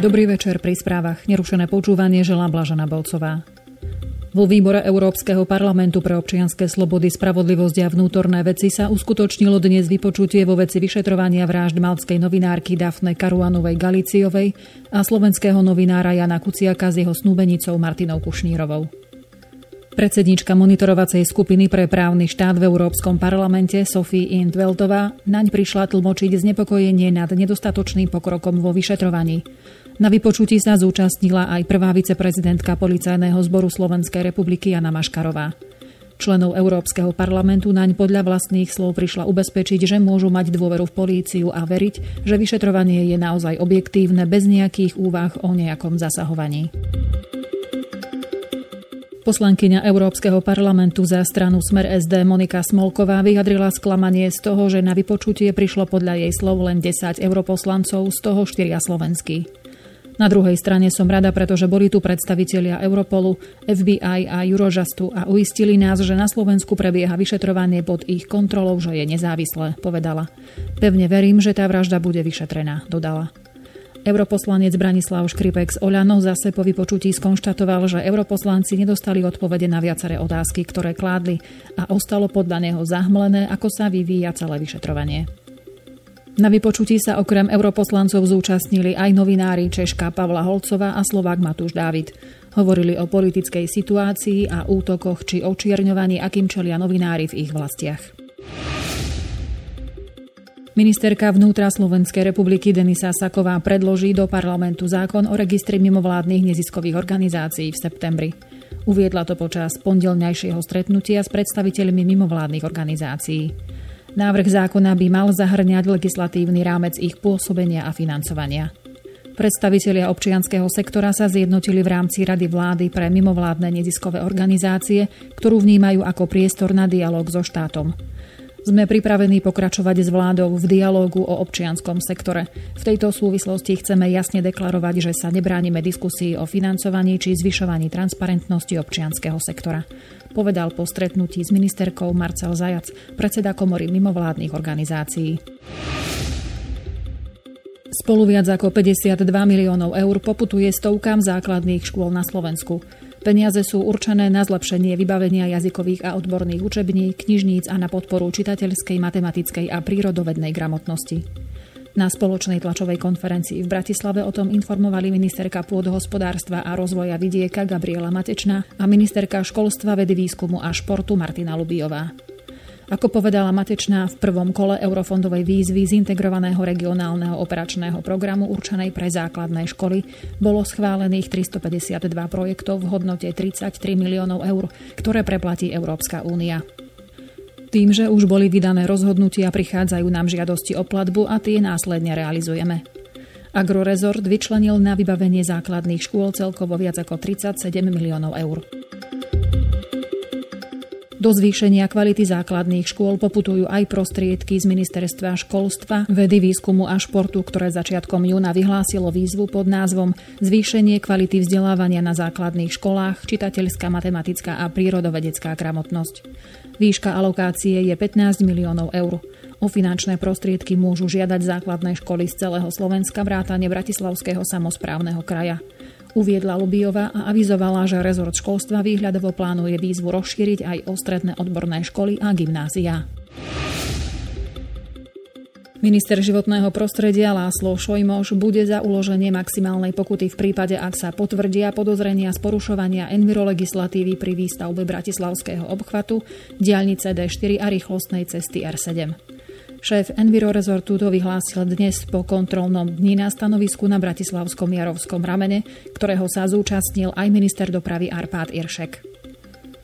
Dobrý večer pri správach. Nerušené počúvanie želá Blažana Bolcová. Vo výbore Európskeho parlamentu pre občianske slobody, spravodlivosť a vnútorné veci sa uskutočnilo dnes vypočutie vo veci vyšetrovania vražd malckej novinárky Dafne Karuanovej Galiciovej a slovenského novinára Jana Kuciaka s jeho snúbenicou Martinou Kušnírovou. Predsednička monitorovacej skupiny pre právny štát v Európskom parlamente Sophie Intveldová naň prišla tlmočiť znepokojenie nad nedostatočným pokrokom vo vyšetrovaní. Na vypočutí sa zúčastnila aj prvá viceprezidentka Policajného zboru Slovenskej republiky Jana Maškarová. Členov Európskeho parlamentu naň podľa vlastných slov prišla ubezpečiť, že môžu mať dôveru v políciu a veriť, že vyšetrovanie je naozaj objektívne bez nejakých úvah o nejakom zasahovaní. Poslankyňa Európskeho parlamentu za stranu Smer SD Monika Smolková vyjadrila sklamanie z toho, že na vypočutie prišlo podľa jej slov len 10 europoslancov, z toho 4 slovenskí. Na druhej strane som rada, pretože boli tu predstavitelia Europolu, FBI a Eurojustu a uistili nás, že na Slovensku prebieha vyšetrovanie pod ich kontrolou, že je nezávislé, povedala. Pevne verím, že tá vražda bude vyšetrená, dodala. Europoslanec Branislav Škripek z Oľano zase po vypočutí skonštatoval, že europoslanci nedostali odpovede na viaceré otázky, ktoré kládli a ostalo podľa neho zahmlené, ako sa vyvíja celé vyšetrovanie. Na vypočutí sa okrem europoslancov zúčastnili aj novinári Češka Pavla Holcova a Slovák Matúš Dávid. Hovorili o politickej situácii a útokoch či očierňovaní, akým čelia novinári v ich vlastiach. Ministerka vnútra Slovenskej republiky Denisa Saková predloží do parlamentu zákon o registri mimovládnych neziskových organizácií v septembri. Uviedla to počas pondelňajšieho stretnutia s predstaviteľmi mimovládnych organizácií. Návrh zákona by mal zahrňať legislatívny rámec ich pôsobenia a financovania. Predstavitelia občianského sektora sa zjednotili v rámci Rady vlády pre mimovládne neziskové organizácie, ktorú vnímajú ako priestor na dialog so štátom. Sme pripravení pokračovať s vládou v dialógu o občianskom sektore. V tejto súvislosti chceme jasne deklarovať, že sa nebránime diskusii o financovaní či zvyšovaní transparentnosti občianskeho sektora. Povedal po stretnutí s ministerkou Marcel Zajac, predseda komory mimovládnych organizácií. Spolu viac ako 52 miliónov eur poputuje stovkám základných škôl na Slovensku. Peniaze sú určené na zlepšenie vybavenia jazykových a odborných učební, knižníc a na podporu čitateľskej, matematickej a prírodovednej gramotnosti. Na spoločnej tlačovej konferencii v Bratislave o tom informovali ministerka pôdohospodárstva a rozvoja vidieka Gabriela Matečná a ministerka školstva, vedy, výskumu a športu Martina Lubiová. Ako povedala Matečná, v prvom kole eurofondovej výzvy z integrovaného regionálneho operačného programu určenej pre základné školy bolo schválených 352 projektov v hodnote 33 miliónov eur, ktoré preplatí Európska únia. Tým, že už boli vydané rozhodnutia, prichádzajú nám žiadosti o platbu a tie následne realizujeme. Agrorezort vyčlenil na vybavenie základných škôl celkovo viac ako 37 miliónov eur. Do zvýšenia kvality základných škôl poputujú aj prostriedky z Ministerstva školstva, vedy, výskumu a športu, ktoré začiatkom júna vyhlásilo výzvu pod názvom Zvýšenie kvality vzdelávania na základných školách, čitateľská, matematická a prírodovedecká gramotnosť. Výška alokácie je 15 miliónov eur. O finančné prostriedky môžu žiadať základné školy z celého Slovenska vrátane Bratislavského samozprávneho kraja. Uviedla Lubiová a avizovala, že rezort školstva výhľadovo plánuje výzvu rozšíriť aj o stredné odborné školy a gymnázia. Minister životného prostredia Láslo Šojmoš bude za uloženie maximálnej pokuty v prípade, ak sa potvrdia podozrenia z porušovania envirolegislatívy pri výstavbe Bratislavského obchvatu, diaľnice D4 a rýchlostnej cesty R7. Šéf Enviro Resortu to vyhlásil dnes po kontrolnom dni na stanovisku na Bratislavskom Jarovskom ramene, ktorého sa zúčastnil aj minister dopravy Arpád Iršek.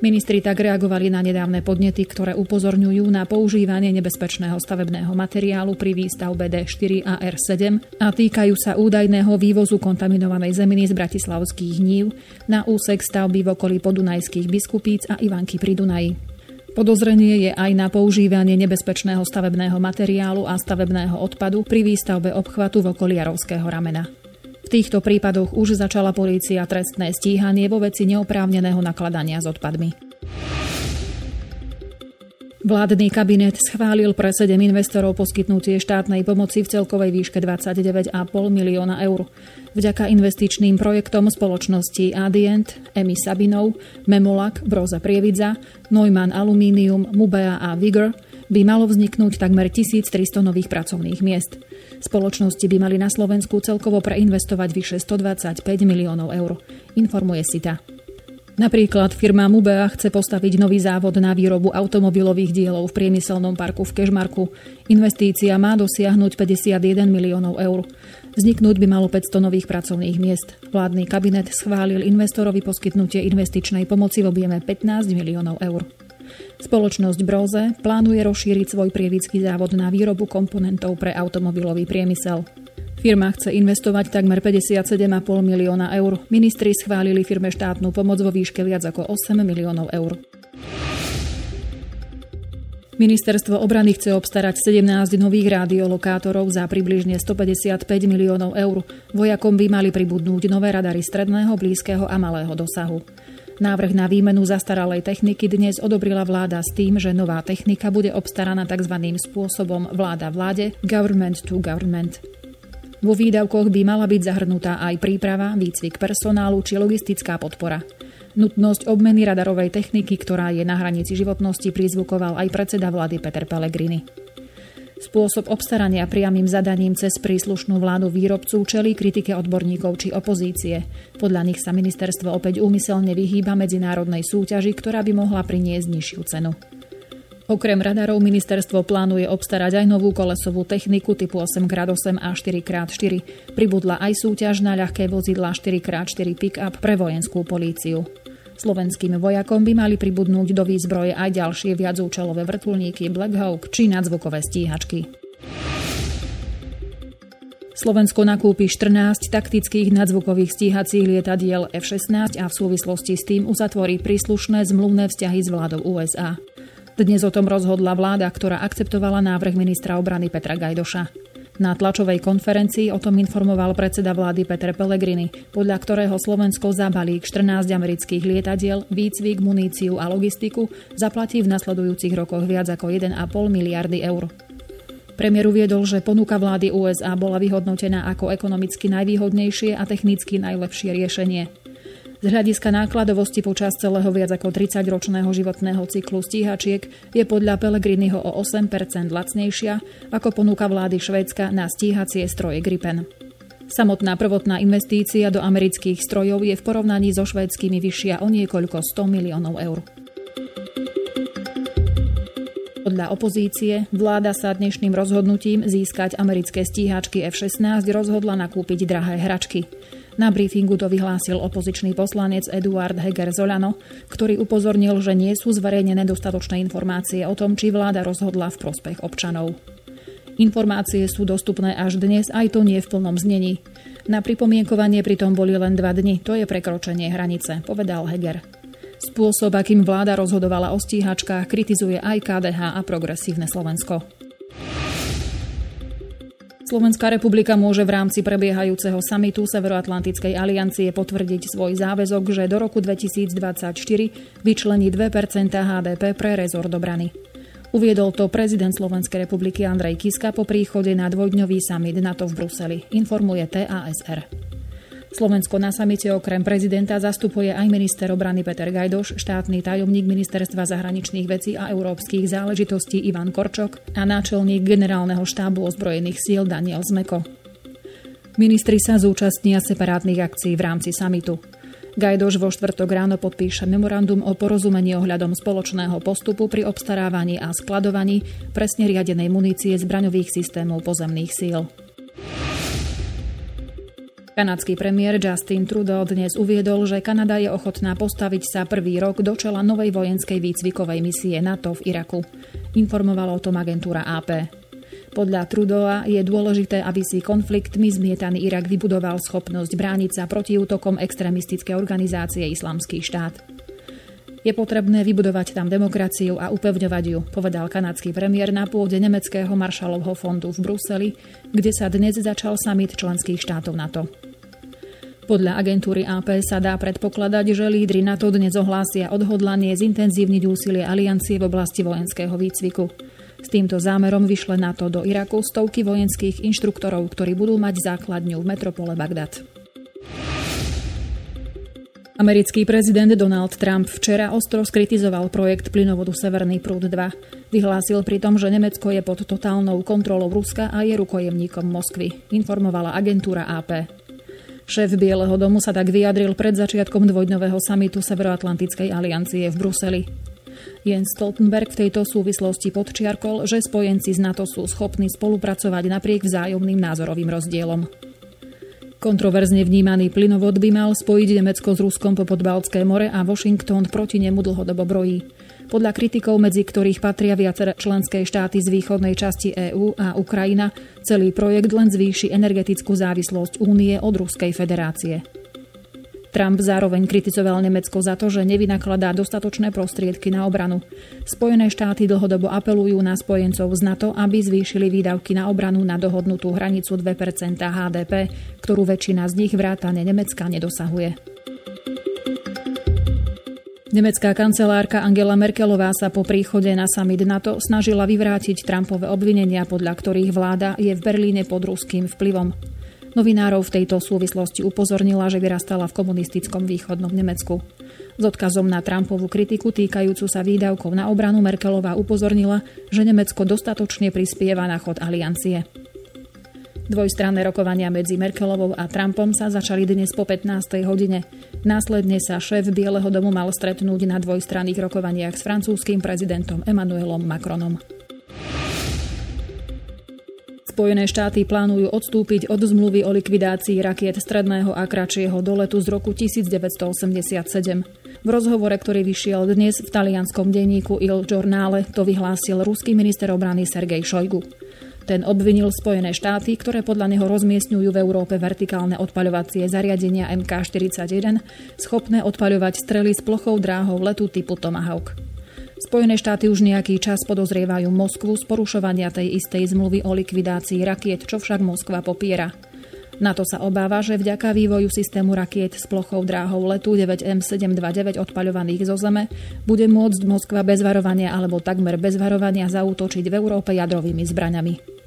Ministri tak reagovali na nedávne podnety, ktoré upozorňujú na používanie nebezpečného stavebného materiálu pri výstavbe D4 a R7 a týkajú sa údajného vývozu kontaminovanej zeminy z bratislavských hnív na úsek stavby v okolí podunajských biskupíc a Ivanky pri Dunaji. Podozrenie je aj na používanie nebezpečného stavebného materiálu a stavebného odpadu pri výstavbe obchvatu v okolí Jarovského ramena. V týchto prípadoch už začala polícia trestné stíhanie vo veci neoprávneného nakladania s odpadmi. Vládny kabinet schválil pre 7 investorov poskytnutie štátnej pomoci v celkovej výške 29,5 milióna eur. Vďaka investičným projektom spoločnosti Adient, Emi Sabinov, Memolak, Broza Prievidza, Neumann Aluminium, Mubea a Vigor by malo vzniknúť takmer 1300 nových pracovných miest. Spoločnosti by mali na Slovensku celkovo preinvestovať vyše 125 miliónov eur, informuje SITA. Napríklad firma Mubea chce postaviť nový závod na výrobu automobilových dielov v priemyselnom parku v Kežmarku. Investícia má dosiahnuť 51 miliónov eur. Vzniknúť by malo 500 nových pracovných miest. Vládny kabinet schválil investorovi poskytnutie investičnej pomoci v objeme 15 miliónov eur. Spoločnosť Broze plánuje rozšíriť svoj prievický závod na výrobu komponentov pre automobilový priemysel. Firma chce investovať takmer 57,5 milióna eur. Ministri schválili firme štátnu pomoc vo výške viac ako 8 miliónov eur. Ministerstvo obrany chce obstarať 17 nových rádiolokátorov za približne 155 miliónov eur. Vojakom by mali pribudnúť nové radary stredného, blízkeho a malého dosahu. Návrh na výmenu zastaralej techniky dnes odobrila vláda s tým, že nová technika bude obstaraná tzv. spôsobom vláda vláde, government to government. Vo výdavkoch by mala byť zahrnutá aj príprava, výcvik personálu či logistická podpora. Nutnosť obmeny radarovej techniky, ktorá je na hranici životnosti, prizvukoval aj predseda vlády Peter Pellegrini. Spôsob obstarania priamým zadaním cez príslušnú vládu výrobcu čelí kritike odborníkov či opozície. Podľa nich sa ministerstvo opäť úmyselne vyhýba medzinárodnej súťaži, ktorá by mohla priniesť nižšiu cenu. Okrem radarov ministerstvo plánuje obstarať aj novú kolesovú techniku typu 8x8 a 4x4. Pribudla aj súťaž na ľahké vozidla 4x4 pick-up pre vojenskú políciu. Slovenským vojakom by mali pribudnúť do výzbroje aj ďalšie viacúčelové vrtulníky Black Hawk či nadzvukové stíhačky. Slovensko nakúpi 14 taktických nadzvukových stíhacích lietadiel F-16 a v súvislosti s tým uzatvorí príslušné zmluvné vzťahy s vládou USA. Dnes o tom rozhodla vláda, ktorá akceptovala návrh ministra obrany Petra Gajdoša. Na tlačovej konferencii o tom informoval predseda vlády Peter Pellegrini, podľa ktorého Slovensko za balík 14 amerických lietadiel, výcvik, muníciu a logistiku zaplatí v nasledujúcich rokoch viac ako 1,5 miliardy eur. Premiér uviedol, že ponuka vlády USA bola vyhodnotená ako ekonomicky najvýhodnejšie a technicky najlepšie riešenie. Z hľadiska nákladovosti počas celého viac ako 30-ročného životného cyklu stíhačiek je podľa Pelegriniho o 8% lacnejšia ako ponúka vlády Švédska na stíhacie stroje Gripen. Samotná prvotná investícia do amerických strojov je v porovnaní so švédskymi vyššia o niekoľko 100 miliónov eur. Podľa opozície vláda sa dnešným rozhodnutím získať americké stíhačky F-16 rozhodla nakúpiť drahé hračky. Na briefingu to vyhlásil opozičný poslanec Eduard Heger Zolano, ktorý upozornil, že nie sú zverejnené dostatočné informácie o tom, či vláda rozhodla v prospech občanov. Informácie sú dostupné až dnes, aj to nie v plnom znení. Na pripomienkovanie pritom boli len dva dni, to je prekročenie hranice, povedal Heger. Spôsob, akým vláda rozhodovala o stíhačkách, kritizuje aj KDH a Progresívne Slovensko. Slovenská republika môže v rámci prebiehajúceho samitu Severoatlantickej aliancie potvrdiť svoj záväzok, že do roku 2024 vyčlení 2% HDP pre rezort obrany. Uviedol to prezident Slovenskej republiky Andrej Kiska po príchode na dvojdňový summit NATO v Bruseli, informuje TASR. Slovensko na samite okrem prezidenta zastupuje aj minister obrany Peter Gajdoš, štátny tajomník ministerstva zahraničných vecí a európskych záležitostí Ivan Korčok a náčelník generálneho štábu ozbrojených síl Daniel Zmeko. Ministri sa zúčastnia separátnych akcií v rámci samitu. Gajdoš vo štvrtok ráno podpíše memorandum o porozumení ohľadom spoločného postupu pri obstarávaní a skladovaní presne riadenej munície zbraňových systémov pozemných síl. Kanadský premiér Justin Trudeau dnes uviedol, že Kanada je ochotná postaviť sa prvý rok do čela novej vojenskej výcvikovej misie NATO v Iraku. Informovala o tom agentúra AP. Podľa Trudeau je dôležité, aby si konfliktmi zmietaný Irak vybudoval schopnosť brániť sa proti útokom extrémistické organizácie Islamský štát. Je potrebné vybudovať tam demokraciu a upevňovať ju, povedal kanadský premiér na pôde nemeckého Marshallovho fondu v Bruseli, kde sa dnes začal summit členských štátov NATO. Podľa agentúry AP sa dá predpokladať, že lídry NATO dnes ohlásia odhodlanie zintenzívniť úsilie aliancie v oblasti vojenského výcviku. S týmto zámerom vyšle NATO do Iraku stovky vojenských inštruktorov, ktorí budú mať základňu v metropole Bagdad. Americký prezident Donald Trump včera ostro skritizoval projekt plynovodu Severný prúd 2. Vyhlásil pritom, že Nemecko je pod totálnou kontrolou Ruska a je rukojemníkom Moskvy, informovala agentúra AP. Šéf Bieleho domu sa tak vyjadril pred začiatkom dvojdňového samitu Severoatlantickej aliancie v Bruseli. Jens Stoltenberg v tejto súvislosti podčiarkol, že spojenci z NATO sú schopní spolupracovať napriek vzájomným názorovým rozdielom. Kontroverzne vnímaný plynovod by mal spojiť Nemecko s Ruskom po Podbaltské more a Washington proti nemu dlhodobo brojí. Podľa kritikov, medzi ktorých patria viaceré členské štáty z východnej časti EÚ a Ukrajina, celý projekt len zvýši energetickú závislosť únie od Ruskej federácie. Trump zároveň kritizoval Nemecko za to, že nevynakladá dostatočné prostriedky na obranu. Spojené štáty dlhodobo apelujú na spojencov z NATO, aby zvýšili výdavky na obranu na dohodnutú hranicu 2% HDP, ktorú väčšina z nich vrátane Nemecka nedosahuje. Nemecká kancelárka Angela Merkelová sa po príchode na summit NATO snažila vyvrátiť Trumpové obvinenia, podľa ktorých vláda je v Berlíne pod ruským vplyvom. Novinárov v tejto súvislosti upozornila, že vyrastala v komunistickom východnom Nemecku. S odkazom na Trumpovú kritiku týkajúcu sa výdavkov na obranu Merkelová upozornila, že Nemecko dostatočne prispieva na chod aliancie. Dvojstranné rokovania medzi Merkelovou a Trumpom sa začali dnes po 15. hodine. Následne sa šéf Bieleho domu mal stretnúť na dvojstranných rokovaniach s francúzským prezidentom Emmanuelom Macronom. Spojené štáty plánujú odstúpiť od zmluvy o likvidácii rakiet stredného a kratšieho doletu z roku 1987. V rozhovore, ktorý vyšiel dnes v talianskom denníku Il Giornale, to vyhlásil ruský minister obrany Sergej Šojgu. Ten obvinil Spojené štáty, ktoré podľa neho rozmiestňujú v Európe vertikálne odpaľovacie zariadenia MK-41, schopné odpaľovať strely s plochou dráhou letu typu Tomahawk. Spojené štáty už nejaký čas podozrievajú Moskvu z porušovania tej istej zmluvy o likvidácii rakiet, čo však Moskva popiera. NATO sa obáva, že vďaka vývoju systému rakiet s plochou dráhou letu 9M729 odpaľovaných zo Zeme bude môcť Moskva bez varovania alebo takmer bez varovania zautočiť v Európe jadrovými zbraňami.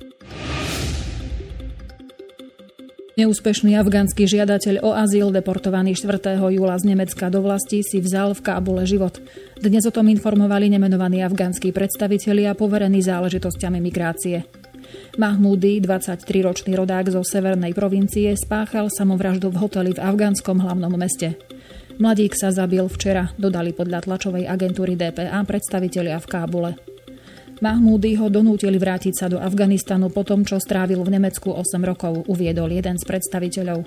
Neúspešný afgánsky žiadateľ o azyl deportovaný 4. júla z Nemecka do vlasti si vzal v Kábule život. Dnes o tom informovali nemenovaní afgánsky predstavitelia poverení záležitosťami migrácie. Mahmúdy, 23-ročný rodák zo severnej provincie, spáchal samovraždu v hoteli v afgánskom hlavnom meste. Mladík sa zabil včera, dodali podľa tlačovej agentúry DPA predstavitelia v Kábule. Mahmúdy ho donútili vrátiť sa do Afganistanu po tom, čo strávil v Nemecku 8 rokov, uviedol jeden z predstaviteľov.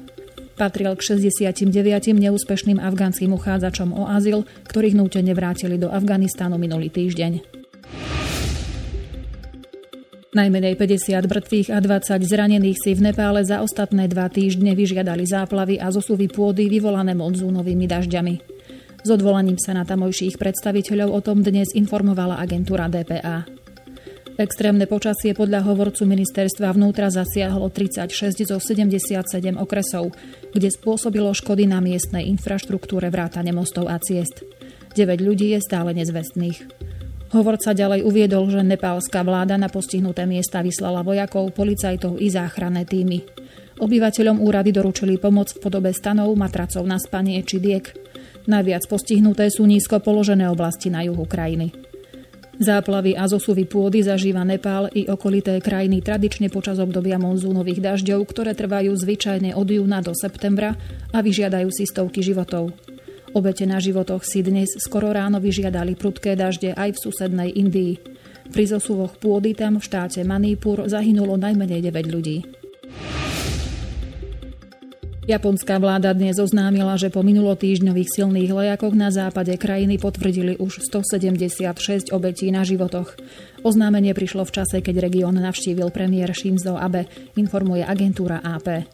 Patril k 69 neúspešným afgánskym uchádzačom o azyl, ktorých nútene vrátili do Afganistanu minulý týždeň. Najmenej 50 mŕtvych a 20 zranených si v Nepále za ostatné dva týždne vyžiadali záplavy a zosuvy pôdy vyvolané monzúnovými dažďami. S odvolaním sa na tamojších predstaviteľov o tom dnes informovala agentúra DPA. Extrémne počasie podľa hovorcu ministerstva vnútra zasiahlo 36 zo 77 okresov, kde spôsobilo škody na miestnej infraštruktúre vrátane mostov a ciest. 9 ľudí je stále nezvestných. Hovorca ďalej uviedol, že nepálska vláda na postihnuté miesta vyslala vojakov, policajtov i záchranné týmy. Obyvateľom úrady doručili pomoc v podobe stanov, matracov na spanie či diek. Najviac postihnuté sú nízko položené oblasti na juhu krajiny. Záplavy a zosuvy pôdy zažíva Nepál i okolité krajiny tradične počas obdobia monzúnových dažďov, ktoré trvajú zvyčajne od júna do septembra a vyžiadajú si stovky životov. Obete na životoch si dnes skoro ráno vyžiadali prudké dažde aj v susednej Indii. Pri zosuvoch pôdy tam v štáte Manipur zahynulo najmenej 9 ľudí. Japonská vláda dnes oznámila, že po minulotýždňových silných lejakoch na západe krajiny potvrdili už 176 obetí na životoch. Oznámenie prišlo v čase, keď región navštívil premiér Shinzo Abe, informuje agentúra AP.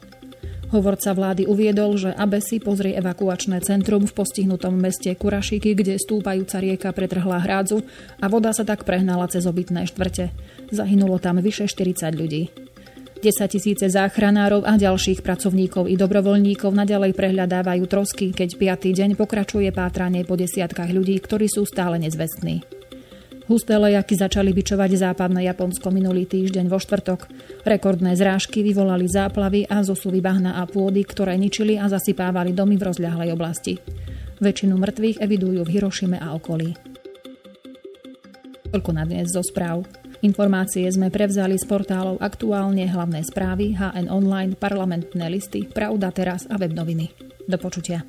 Hovorca vlády uviedol, že Abe si pozrie evakuačné centrum v postihnutom meste Kurašiky, kde stúpajúca rieka pretrhla hrádzu a voda sa tak prehnala cez obytné štvrte. Zahynulo tam vyše 40 ľudí. 10 tisíce záchranárov a ďalších pracovníkov i dobrovoľníkov nadalej prehľadávajú trosky, keď piatý deň pokračuje pátranie po desiatkách ľudí, ktorí sú stále nezvestní. Husté lejaky začali byčovať západné Japonsko minulý týždeň vo štvrtok. Rekordné zrážky vyvolali záplavy a zosuvy bahna a pôdy, ktoré ničili a zasypávali domy v rozľahlej oblasti. Väčšinu mŕtvych evidujú v Hirošime a okolí. Toľko na dnes zo správ. Informácie sme prevzali z portálov Aktuálne hlavné správy, HN Online, parlamentné listy, Pravda teraz a web noviny. Do počutia.